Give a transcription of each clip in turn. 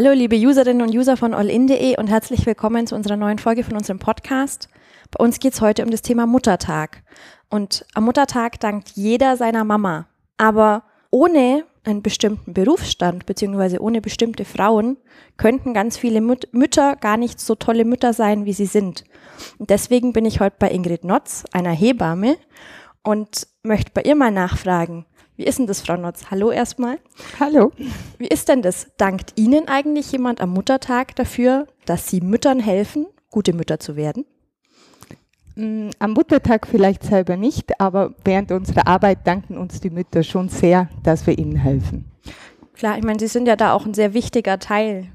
Hallo liebe Userinnen und User von allin.de und herzlich willkommen zu unserer neuen Folge von unserem Podcast. Bei uns geht es heute um das Thema Muttertag. Und am Muttertag dankt jeder seiner Mama. Aber ohne einen bestimmten Berufsstand beziehungsweise ohne bestimmte Frauen könnten ganz viele Mut Mütter gar nicht so tolle Mütter sein, wie sie sind. Und deswegen bin ich heute bei Ingrid Notz, einer Hebamme, und möchte bei ihr mal nachfragen, wie ist denn das, Frau Notz? Hallo erstmal. Hallo. Wie ist denn das? Dankt Ihnen eigentlich jemand am Muttertag dafür, dass Sie Müttern helfen, gute Mütter zu werden? Mm, am Muttertag vielleicht selber nicht, aber während unserer Arbeit danken uns die Mütter schon sehr, dass wir ihnen helfen. Klar, ich meine, Sie sind ja da auch ein sehr wichtiger Teil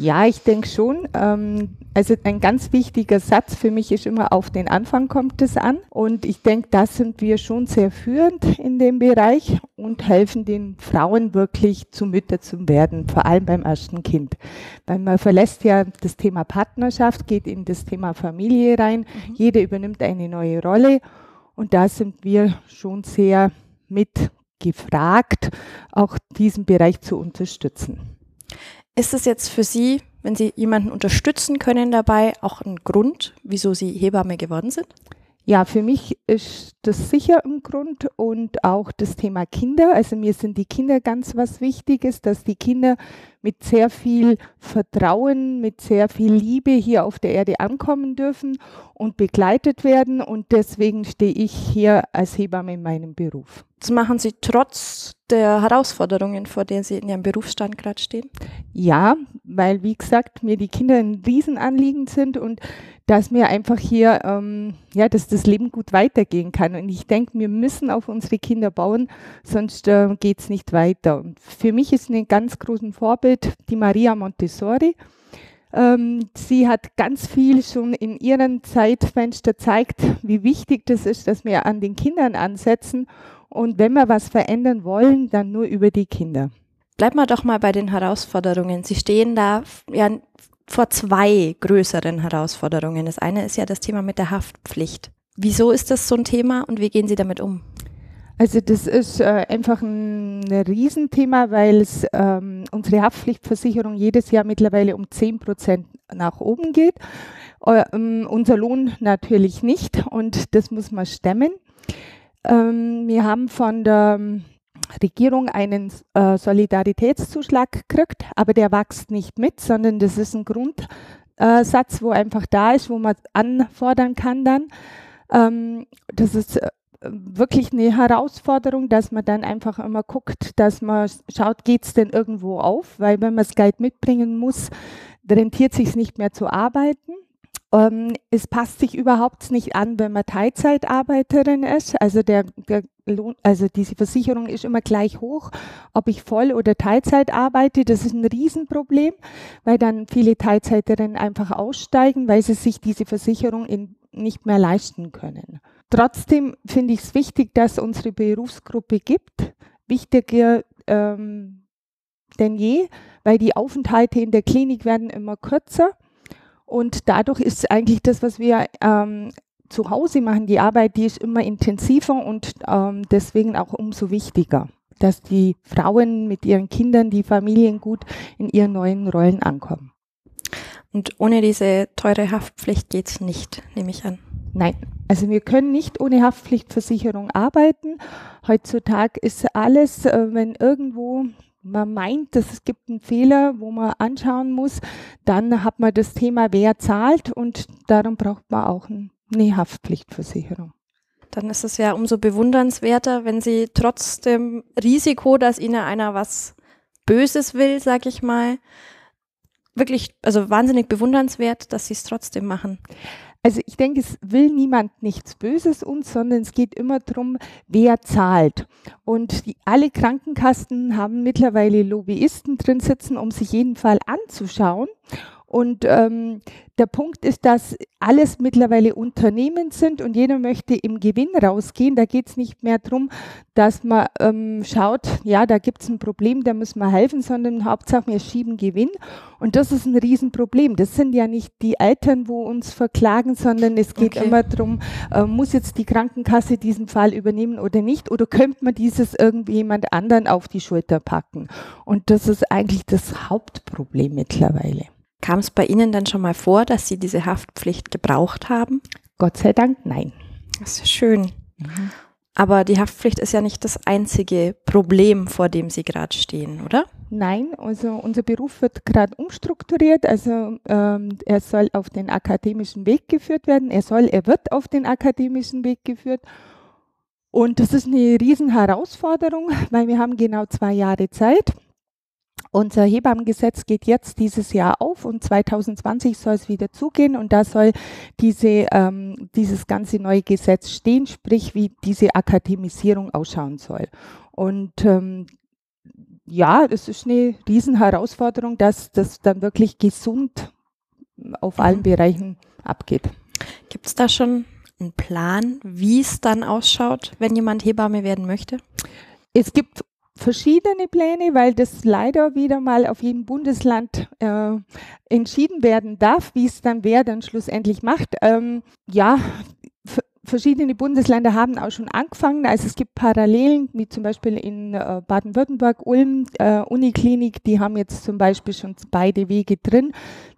ja, ich denke schon. Ähm, also ein ganz wichtiger Satz für mich ist immer, auf den Anfang kommt es an. Und ich denke, da sind wir schon sehr führend in dem Bereich und helfen den Frauen wirklich zu Mütter zu werden, vor allem beim ersten Kind. Weil man verlässt ja das Thema Partnerschaft, geht in das Thema Familie rein. Mhm. Jeder übernimmt eine neue Rolle. Und da sind wir schon sehr mit gefragt, auch diesen Bereich zu unterstützen. Ist es jetzt für Sie, wenn Sie jemanden unterstützen können dabei, auch ein Grund, wieso Sie Hebamme geworden sind? Ja, für mich ist das sicher ein Grund und auch das Thema Kinder. Also mir sind die Kinder ganz was Wichtiges, dass die Kinder mit sehr viel Vertrauen, mit sehr viel Liebe hier auf der Erde ankommen dürfen und begleitet werden. Und deswegen stehe ich hier als Hebamme in meinem Beruf. Das machen Sie trotz der Herausforderungen, vor denen Sie in Ihrem Berufsstand gerade stehen? Ja, weil, wie gesagt, mir die Kinder ein Riesenanliegen sind und dass mir einfach hier, ähm, ja, dass das Leben gut weitergehen kann. Und ich denke, wir müssen auf unsere Kinder bauen, sonst äh, geht es nicht weiter. Und für mich ist ein ganz großes Vorbild die Maria Montessori. Ähm, sie hat ganz viel schon in ihrem Zeitfenster gezeigt, wie wichtig das ist, dass wir an den Kindern ansetzen und wenn wir was verändern wollen, dann nur über die Kinder. Bleiben wir doch mal bei den Herausforderungen. Sie stehen da ja vor zwei größeren Herausforderungen. Das eine ist ja das Thema mit der Haftpflicht. Wieso ist das so ein Thema und wie gehen Sie damit um? Also das ist äh, einfach ein, Riesenthema, weil ähm, unsere Haftpflichtversicherung jedes Jahr mittlerweile um 10 Prozent nach oben geht. Äh, ähm, unser Lohn natürlich nicht und das muss man stemmen. Ähm, wir haben von der Regierung einen äh, Solidaritätszuschlag gekriegt, aber der wächst nicht mit, sondern das ist ein Grundsatz, wo einfach da ist, wo man anfordern kann dann. Ähm, das ist äh, wirklich eine Herausforderung, dass man dann einfach immer guckt, dass man schaut, geht es denn irgendwo auf, weil wenn man das Geld mitbringen muss, rentiert sich nicht mehr zu arbeiten. Ähm, es passt sich überhaupt nicht an, wenn man Teilzeitarbeiterin ist. Also der, der Lohn, also diese Versicherung ist immer gleich hoch, ob ich voll oder Teilzeit arbeite. Das ist ein Riesenproblem, weil dann viele Teilzeiterinnen einfach aussteigen, weil sie sich diese Versicherung in, nicht mehr leisten können. Trotzdem finde ich es wichtig, dass es unsere Berufsgruppe gibt. Wichtiger ähm, denn je, weil die Aufenthalte in der Klinik werden immer kürzer und dadurch ist eigentlich das, was wir ähm, zu Hause machen, die Arbeit, die ist immer intensiver und ähm, deswegen auch umso wichtiger, dass die Frauen mit ihren Kindern, die Familien gut in ihren neuen Rollen ankommen. Und ohne diese teure Haftpflicht geht's nicht, nehme ich an. Nein, also wir können nicht ohne Haftpflichtversicherung arbeiten. Heutzutage ist alles, äh, wenn irgendwo man meint, dass es gibt einen Fehler, wo man anschauen muss, dann hat man das Thema, wer zahlt und darum braucht man auch eine Haftpflichtversicherung. Dann ist es ja umso bewundernswerter, wenn Sie trotz dem Risiko, dass Ihnen einer was Böses will, sag ich mal, wirklich, also wahnsinnig bewundernswert, dass Sie es trotzdem machen. Also ich denke, es will niemand nichts Böses uns, sondern es geht immer darum, wer zahlt. Und die, alle Krankenkassen haben mittlerweile Lobbyisten drin sitzen, um sich jeden Fall anzuschauen. Und ähm, der Punkt ist, dass alles mittlerweile Unternehmen sind und jeder möchte im Gewinn rausgehen. Da geht es nicht mehr darum, dass man ähm, schaut, ja, da gibt es ein Problem, da müssen wir helfen, sondern Hauptsache wir schieben Gewinn. Und das ist ein Riesenproblem. Das sind ja nicht die Eltern, wo uns verklagen, sondern es geht okay. immer darum, äh, muss jetzt die Krankenkasse diesen Fall übernehmen oder nicht? Oder könnte man dieses irgendwie jemand anderen auf die Schulter packen? Und das ist eigentlich das Hauptproblem mittlerweile. Kam es bei Ihnen dann schon mal vor, dass Sie diese Haftpflicht gebraucht haben? Gott sei Dank nein. Das ist schön. Mhm. Aber die Haftpflicht ist ja nicht das einzige Problem, vor dem Sie gerade stehen, oder? Nein, also unser Beruf wird gerade umstrukturiert. Also ähm, er soll auf den akademischen Weg geführt werden. Er soll, er wird auf den akademischen Weg geführt. Und das ist eine riesen Herausforderung, weil wir haben genau zwei Jahre Zeit. Unser Hebammengesetz geht jetzt dieses Jahr auf und 2020 soll es wieder zugehen und da soll diese, ähm, dieses ganze neue Gesetz stehen, sprich wie diese Akademisierung ausschauen soll. Und ähm, ja, das ist eine Riesenherausforderung, dass das dann wirklich gesund auf allen mhm. Bereichen abgeht. Gibt es da schon einen Plan, wie es dann ausschaut, wenn jemand Hebamme werden möchte? Es gibt verschiedene Pläne, weil das leider wieder mal auf jedem Bundesland äh, entschieden werden darf, wie es dann wer dann schlussendlich macht. Ähm, ja, verschiedene Bundesländer haben auch schon angefangen. Also es gibt Parallelen, wie zum Beispiel in äh, Baden-Württemberg, Ulm, äh, Uniklinik, die haben jetzt zum Beispiel schon beide Wege drin.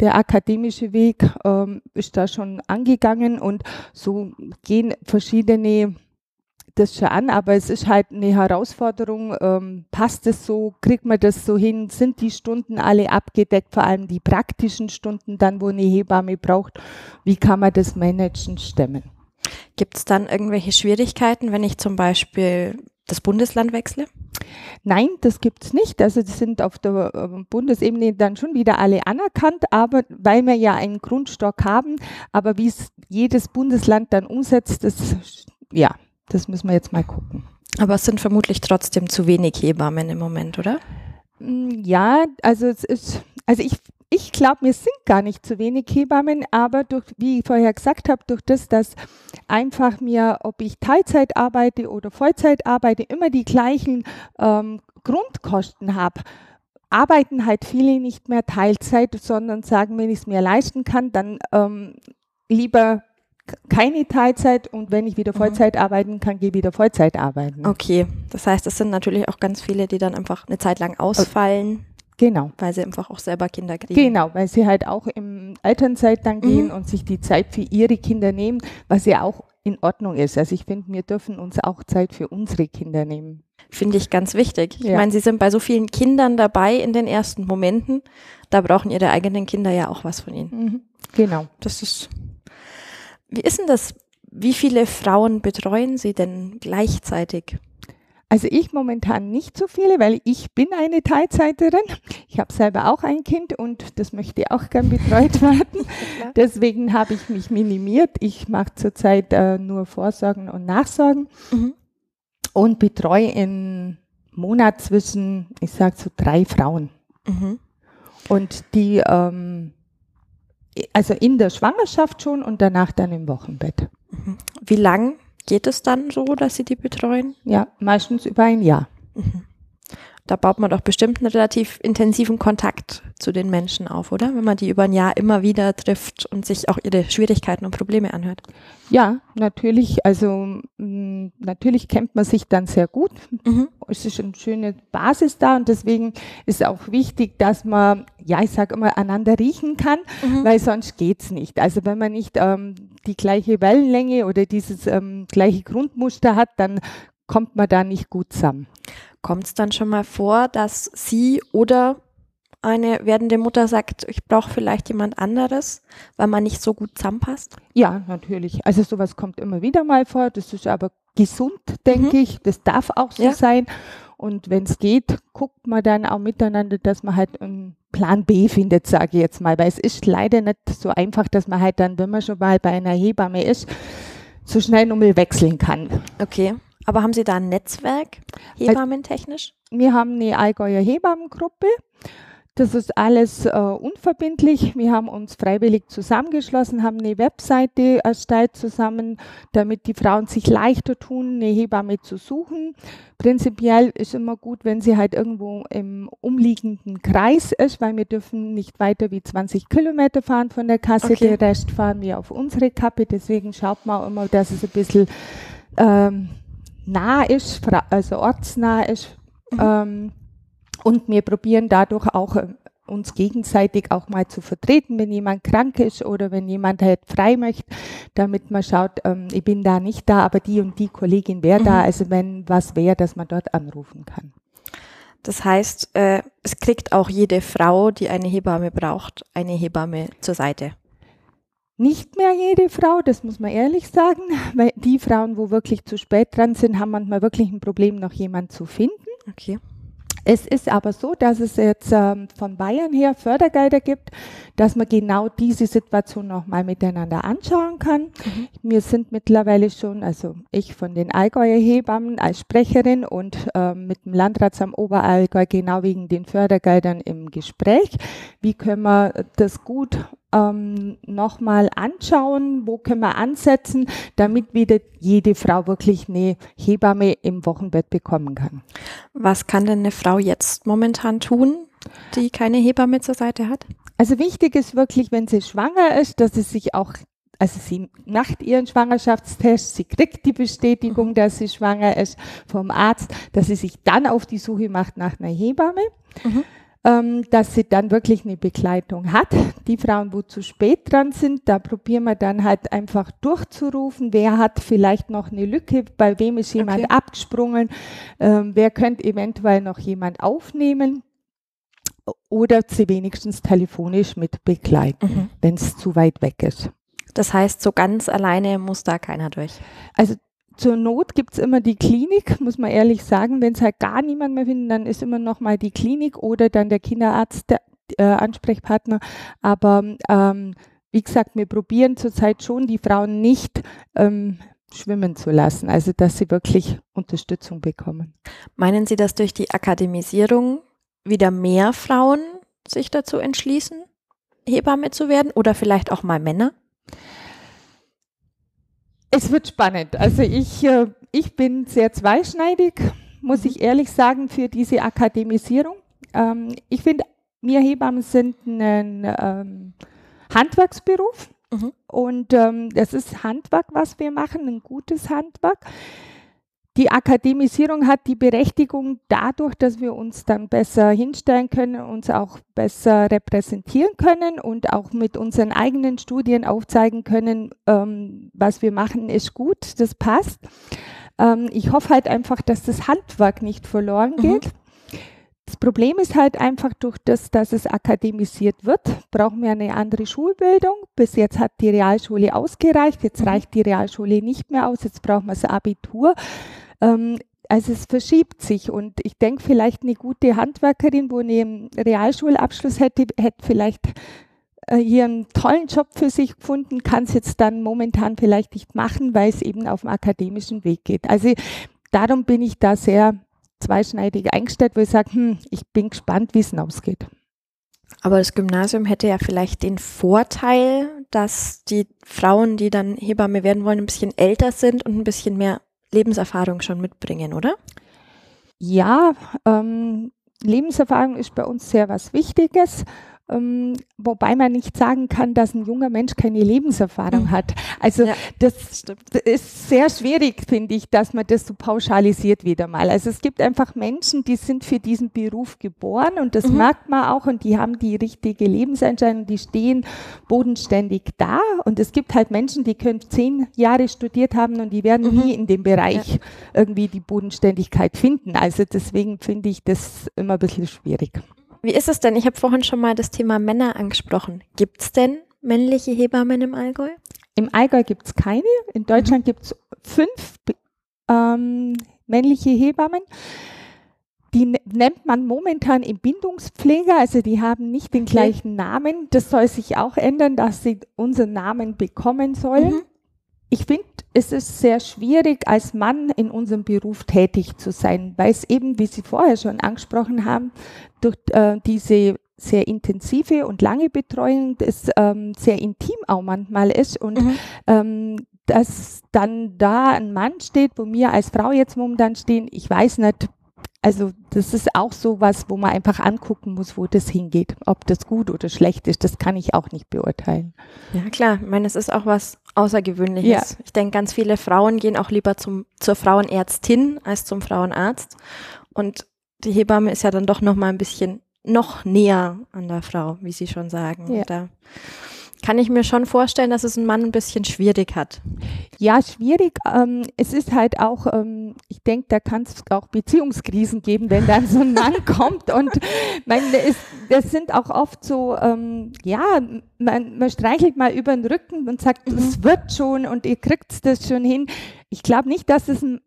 Der akademische Weg ähm, ist da schon angegangen und so gehen verschiedene das schon an, aber es ist halt eine Herausforderung. Ähm, passt es so? Kriegt man das so hin? Sind die Stunden alle abgedeckt? Vor allem die praktischen Stunden dann, wo eine Hebamme braucht. Wie kann man das managen, stemmen? Gibt es dann irgendwelche Schwierigkeiten, wenn ich zum Beispiel das Bundesland wechsle? Nein, das gibt es nicht. Also die sind auf der ähm, Bundesebene dann schon wieder alle anerkannt, aber weil wir ja einen Grundstock haben, aber wie es jedes Bundesland dann umsetzt, das ja, das müssen wir jetzt mal gucken. Aber es sind vermutlich trotzdem zu wenig Hebammen im Moment, oder? Mm, ja, also es ist, also ich, ich glaube, mir sind gar nicht zu wenig Hebammen, aber durch, wie ich vorher gesagt habe, durch das, dass einfach mir, ob ich Teilzeit arbeite oder Vollzeit arbeite, immer die gleichen ähm, Grundkosten habe, arbeiten halt viele nicht mehr Teilzeit, sondern sagen, wenn ich es mir leisten kann, dann ähm, lieber keine Teilzeit und wenn ich wieder mhm. Vollzeit mhm. arbeiten kann, gehe ich wieder Vollzeit arbeiten. Okay, das heißt, es sind natürlich auch ganz viele, die dann einfach eine Zeit lang ausfallen. Genau. Weil sie einfach auch selber Kinder kriegen. Genau, weil sie halt auch im Elternzeit dann gehen mhm. und sich die Zeit für ihre Kinder nehmen, was ja auch in Ordnung ist. Also ich finde, wir dürfen uns auch Zeit für unsere Kinder nehmen. Finde ich ganz wichtig. Ich ja. meine, sie sind bei so vielen Kindern dabei in den ersten Momenten. Da brauchen ihre eigenen Kinder ja auch was von ihnen. Mhm. Genau. Das ist wie ist denn das? Wie viele Frauen betreuen Sie denn gleichzeitig? Also ich momentan nicht so viele, weil ich bin eine Teilzeiterin. Ich habe selber auch ein Kind und das möchte auch gern betreut werden. Deswegen habe ich mich minimiert. Ich mache zurzeit äh, nur Vorsorgen und Nachsorgen mhm. und betreue im Monat zwischen, ich sage so drei Frauen. Mhm. Und die ähm, also in der Schwangerschaft schon und danach dann im Wochenbett. Mhm. Wie lang geht es dann so, dass Sie die betreuen? Ja, meistens über ein Jahr. Mhm. Da baut man doch bestimmt einen relativ intensiven Kontakt zu den Menschen auf, oder? Wenn man die über ein Jahr immer wieder trifft und sich auch ihre Schwierigkeiten und Probleme anhört. Ja, natürlich. Also natürlich kennt man sich dann sehr gut. Mhm. Es ist eine schöne Basis da und deswegen ist auch wichtig, dass man, ja, ich sage immer, einander riechen kann, mhm. weil sonst geht's nicht. Also wenn man nicht ähm, die gleiche Wellenlänge oder dieses ähm, gleiche Grundmuster hat, dann kommt man da nicht gut zusammen. Kommt es dann schon mal vor, dass sie oder eine werdende Mutter sagt, ich brauche vielleicht jemand anderes, weil man nicht so gut zusammenpasst? Ja, natürlich. Also sowas kommt immer wieder mal vor. Das ist aber gesund, denke mhm. ich. Das darf auch so ja. sein. Und wenn es geht, guckt man dann auch miteinander, dass man halt einen Plan B findet, sage ich jetzt mal. Weil es ist leider nicht so einfach, dass man halt dann, wenn man schon mal bei einer Hebamme ist, so schnell nochmal wechseln kann. Okay. Aber haben Sie da ein Netzwerk, hebammentechnisch? Wir haben eine Allgäuer Hebammengruppe. Das ist alles äh, unverbindlich. Wir haben uns freiwillig zusammengeschlossen, haben eine Webseite erstellt zusammen, damit die Frauen sich leichter tun, eine Hebamme zu suchen. Prinzipiell ist immer gut, wenn sie halt irgendwo im umliegenden Kreis ist, weil wir dürfen nicht weiter wie 20 Kilometer fahren von der Kasse. Okay. Den Rest fahren wir auf unsere Kappe. Deswegen schaut man auch immer, dass es ein bisschen ähm, nah ist, also ortsnah ist. Mhm. Ähm, und wir probieren dadurch auch äh, uns gegenseitig auch mal zu vertreten, wenn jemand krank ist oder wenn jemand halt frei möchte, damit man schaut, ähm, ich bin da nicht da, aber die und die Kollegin wäre mhm. da, also wenn was wäre, dass man dort anrufen kann. Das heißt, äh, es kriegt auch jede Frau, die eine Hebamme braucht, eine Hebamme zur Seite. Nicht mehr jede Frau, das muss man ehrlich sagen, weil die Frauen, wo wirklich zu spät dran sind, haben manchmal wirklich ein Problem, noch jemanden zu finden. Okay. Es ist aber so, dass es jetzt ähm, von Bayern her Fördergelder gibt, dass man genau diese Situation nochmal miteinander anschauen kann. Mhm. Wir sind mittlerweile schon, also ich von den Allgäuer Hebammen als Sprecherin und ähm, mit dem Landratsamt Oberallgäu genau wegen den Fördergeldern im Gespräch. Wie können wir das gut ähm, nochmal anschauen, wo können wir ansetzen, damit wieder jede Frau wirklich eine Hebamme im Wochenbett bekommen kann. Was kann denn eine Frau jetzt momentan tun, die keine Hebamme zur Seite hat? Also wichtig ist wirklich, wenn sie schwanger ist, dass sie sich auch also sie macht ihren Schwangerschaftstest, sie kriegt die Bestätigung, dass sie schwanger ist vom Arzt, dass sie sich dann auf die Suche macht nach einer Hebamme. Mhm dass sie dann wirklich eine Begleitung hat. Die Frauen, wo zu spät dran sind, da probieren wir dann halt einfach durchzurufen, wer hat vielleicht noch eine Lücke, bei wem ist jemand okay. abgesprungen, ähm, wer könnte eventuell noch jemand aufnehmen oder sie wenigstens telefonisch mit begleiten, mhm. wenn es zu weit weg ist. Das heißt, so ganz alleine muss da keiner durch. Also zur Not gibt's immer die Klinik, muss man ehrlich sagen. Wenn es halt gar niemand mehr findet, dann ist immer noch mal die Klinik oder dann der Kinderarzt der äh, Ansprechpartner. Aber ähm, wie gesagt, wir probieren zurzeit schon, die Frauen nicht ähm, schwimmen zu lassen, also dass sie wirklich Unterstützung bekommen. Meinen Sie, dass durch die Akademisierung wieder mehr Frauen sich dazu entschließen, Hebamme zu werden oder vielleicht auch mal Männer? Es wird spannend. Also ich, äh, ich bin sehr zweischneidig, muss ich ehrlich sagen, für diese Akademisierung. Ähm, ich finde, wir Hebammen sind ein ähm, Handwerksberuf. Mhm. Und ähm, das ist Handwerk, was wir machen, ein gutes Handwerk. Die Akademisierung hat die Berechtigung dadurch, dass wir uns dann besser hinstellen können, uns auch besser repräsentieren können und auch mit unseren eigenen Studien aufzeigen können, ähm, was wir machen, ist gut, das passt. Ähm, ich hoffe halt einfach, dass das Handwerk nicht verloren mhm. geht. Mhm. Das Problem ist halt einfach durch das, dass es akademisiert wird, brauchen wir eine andere Schulbildung. Bis jetzt hat die Realschule ausgereicht, jetzt mhm. reicht die Realschule nicht mehr aus, jetzt brauchen wir das Abitur. Ähm, also es verschiebt sich und ich denke, vielleicht eine gute Handwerkerin, wo einen Realschulabschluss hätte, hätte vielleicht äh, hier einen tollen Job für sich gefunden, kann es jetzt dann momentan vielleicht nicht machen, weil es eben auf dem akademischen Weg geht. Also darum bin ich da sehr zweischneidig eingestellt, wo ich sage, hm, ich bin gespannt, wie es ausgeht. Aber das Gymnasium hätte ja vielleicht den Vorteil, dass die Frauen, die dann Hebamme werden wollen, ein bisschen älter sind und ein bisschen mehr Lebenserfahrung schon mitbringen, oder? Ja, ähm, Lebenserfahrung ist bei uns sehr was Wichtiges. Ähm, wobei man nicht sagen kann, dass ein junger Mensch keine Lebenserfahrung mhm. hat. Also ja, das, das ist sehr schwierig, finde ich, dass man das so pauschalisiert wieder mal. Also es gibt einfach Menschen, die sind für diesen Beruf geboren und das mhm. merkt man auch und die haben die richtige Lebensentscheidung, die stehen bodenständig da und es gibt halt Menschen, die können zehn Jahre studiert haben und die werden mhm. nie in dem Bereich ja. irgendwie die Bodenständigkeit finden. Also deswegen finde ich das immer ein bisschen schwierig. Wie ist es denn? Ich habe vorhin schon mal das Thema Männer angesprochen. Gibt es denn männliche Hebammen im Allgäu? Im Allgäu gibt es keine. In Deutschland mhm. gibt es fünf ähm, männliche Hebammen. Die nennt man momentan Entbindungspfleger, also die haben nicht den gleichen Namen. Das soll sich auch ändern, dass sie unseren Namen bekommen sollen. Mhm. Ich finde, es ist sehr schwierig, als Mann in unserem Beruf tätig zu sein, weil es eben, wie Sie vorher schon angesprochen haben, durch äh, diese sehr intensive und lange Betreuung, das ähm, sehr intim auch manchmal ist und mhm. ähm, dass dann da ein Mann steht, wo mir als Frau jetzt momentan stehen, ich weiß nicht, also das ist auch so was, wo man einfach angucken muss, wo das hingeht. Ob das gut oder schlecht ist, das kann ich auch nicht beurteilen. Ja klar, ich meine, es ist auch was Außergewöhnliches. Ja. Ich denke, ganz viele Frauen gehen auch lieber zum, zur Frauenärztin als zum Frauenarzt. Und die Hebamme ist ja dann doch noch mal ein bisschen noch näher an der Frau, wie Sie schon sagen. Ja. Kann ich mir schon vorstellen, dass es ein Mann ein bisschen schwierig hat. Ja, schwierig. Ähm, es ist halt auch, ähm, ich denke, da kann es auch Beziehungskrisen geben, wenn dann so ein Mann kommt und mein, das, das sind auch oft so, ähm, ja, man, man streichelt mal über den Rücken und sagt, es mhm. wird schon und ihr kriegt das schon hin. Ich glaube nicht, dass es ein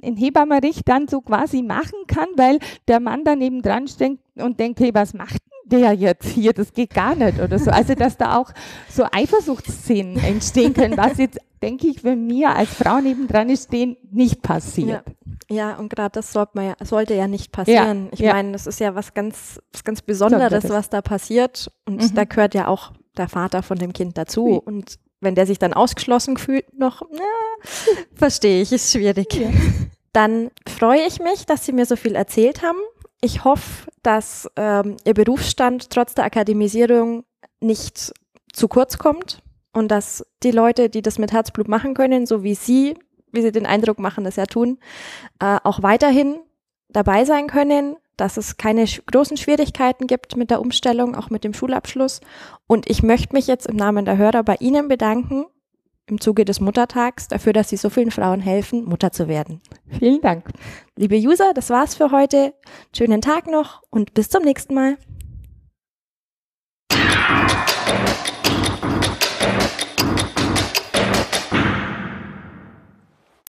in Hebammerich dann so quasi machen kann, weil der Mann daneben dran steht und denkt, hey, was macht der jetzt hier, das geht gar nicht oder so. Also, dass da auch so Eifersuchtsszenen entstehen können, was jetzt, denke ich, wenn mir als Frau nebendran stehen, nicht passiert. Ja, ja und gerade das sollte, ja, sollte ja nicht passieren. Ja, ich ja. meine, das ist ja was ganz, was ganz Besonderes, was da passiert. Und mhm. da gehört ja auch der Vater von dem Kind dazu. Mhm. Und wenn der sich dann ausgeschlossen fühlt, noch, na, verstehe ich, ist schwierig. Ja. Dann freue ich mich, dass Sie mir so viel erzählt haben ich hoffe, dass ähm, Ihr Berufsstand trotz der Akademisierung nicht zu kurz kommt und dass die Leute, die das mit Herzblut machen können, so wie Sie, wie Sie den Eindruck machen, das ja tun, äh, auch weiterhin dabei sein können, dass es keine sch großen Schwierigkeiten gibt mit der Umstellung, auch mit dem Schulabschluss. Und ich möchte mich jetzt im Namen der Hörer bei Ihnen bedanken im Zuge des Muttertags dafür, dass Sie so vielen Frauen helfen, Mutter zu werden. Vielen Dank. Liebe User, das war's für heute. Schönen Tag noch und bis zum nächsten Mal.